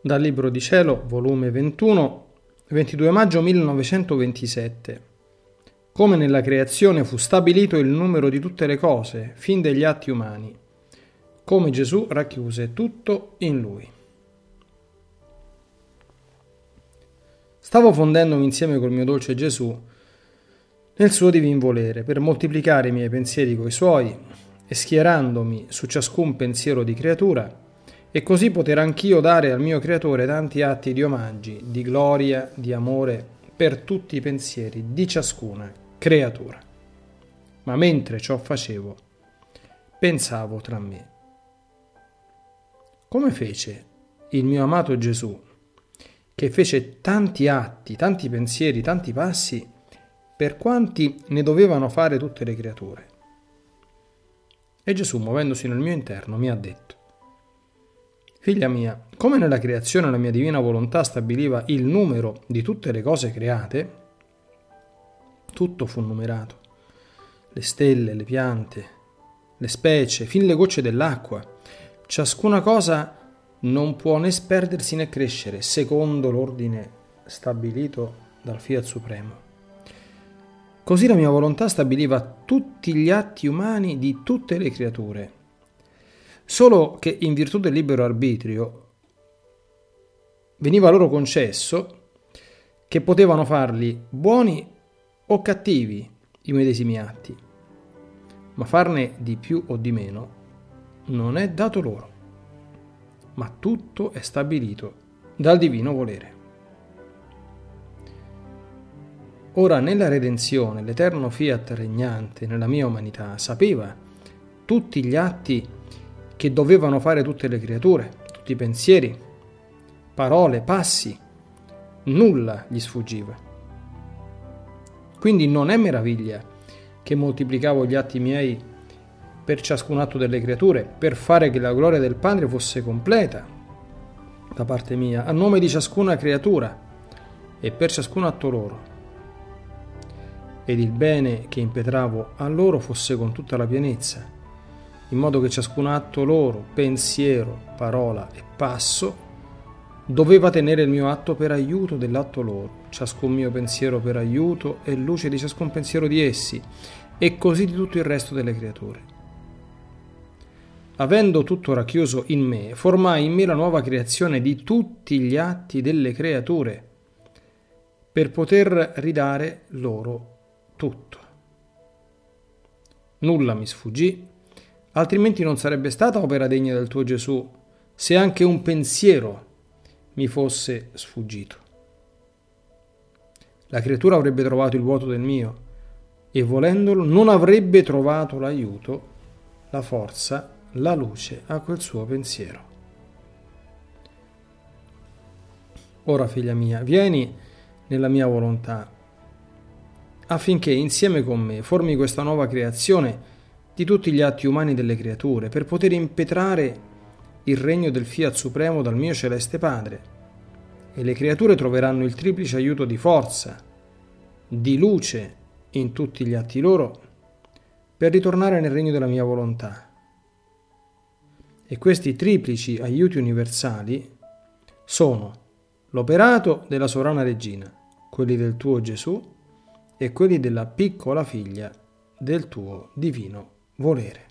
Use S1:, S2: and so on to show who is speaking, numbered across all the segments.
S1: Dal Libro di Cielo, volume 21, 22 maggio 1927. Come nella creazione fu stabilito il numero di tutte le cose, fin degli atti umani. Come Gesù racchiuse tutto in lui. Stavo fondendomi insieme col mio dolce Gesù nel suo divin volere per moltiplicare i miei pensieri coi suoi e schierandomi su ciascun pensiero di creatura e così poter anch'io dare al mio creatore tanti atti di omaggi, di gloria, di amore per tutti i pensieri di ciascuna creatura. Ma mentre ciò facevo, pensavo tra me. Come fece il mio amato Gesù, che fece tanti atti, tanti pensieri, tanti passi, per quanti ne dovevano fare tutte le creature? E Gesù, muovendosi nel mio interno, mi ha detto, Figlia mia, come nella creazione la mia divina volontà stabiliva il numero di tutte le cose create, tutto fu numerato. Le stelle, le piante, le specie, fin le gocce dell'acqua. Ciascuna cosa non può né sperdersi né crescere secondo l'ordine stabilito dal Fiat Supremo. Così la mia volontà stabiliva tutti gli atti umani di tutte le creature solo che in virtù del libero arbitrio veniva loro concesso che potevano farli buoni o cattivi i medesimi atti, ma farne di più o di meno non è dato loro, ma tutto è stabilito dal divino volere. Ora nella redenzione l'eterno fiat regnante nella mia umanità sapeva tutti gli atti che dovevano fare tutte le creature, tutti i pensieri, parole, passi, nulla gli sfuggiva. Quindi non è meraviglia che moltiplicavo gli atti miei per ciascun atto delle creature, per fare che la gloria del Padre fosse completa da parte mia, a nome di ciascuna creatura e per ciascun atto loro. Ed il bene che impetravo a loro fosse con tutta la pienezza in modo che ciascun atto loro, pensiero, parola e passo, doveva tenere il mio atto per aiuto dell'atto loro, ciascun mio pensiero per aiuto e luce di ciascun pensiero di essi, e così di tutto il resto delle creature. Avendo tutto racchiuso in me, formai in me la nuova creazione di tutti gli atti delle creature, per poter ridare loro tutto. Nulla mi sfuggì, altrimenti non sarebbe stata opera degna del tuo Gesù se anche un pensiero mi fosse sfuggito. La creatura avrebbe trovato il vuoto del mio e volendolo non avrebbe trovato l'aiuto, la forza, la luce a quel suo pensiero. Ora, figlia mia, vieni nella mia volontà affinché insieme con me formi questa nuova creazione di tutti gli atti umani delle creature, per poter impetrare il regno del Fiat Supremo dal mio celeste Padre. E le creature troveranno il triplice aiuto di forza, di luce in tutti gli atti loro, per ritornare nel regno della mia volontà. E questi triplici aiuti universali sono l'operato della sovrana regina, quelli del tuo Gesù e quelli della piccola figlia del tuo divino volere.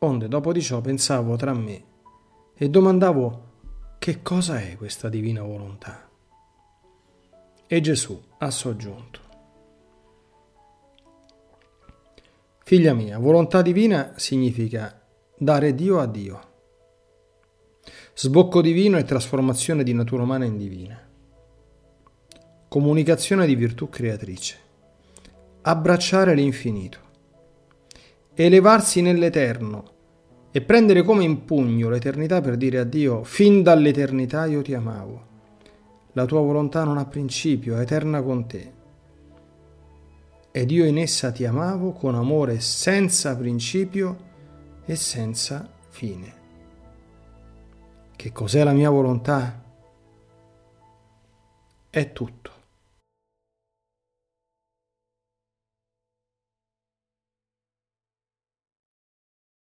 S1: Onde dopo di ciò pensavo tra me e domandavo che cosa è questa divina volontà. E Gesù ha soggiunto. Figlia mia, volontà divina significa dare Dio a Dio. Sbocco divino e trasformazione di natura umana in divina. Comunicazione di virtù creatrice. Abbracciare l'infinito elevarsi nell'eterno e prendere come in pugno l'eternità per dire a Dio, fin dall'eternità io ti amavo. La tua volontà non ha principio, è eterna con te. Ed io in essa ti amavo con amore senza principio e senza fine. Che cos'è la mia volontà? È tutto.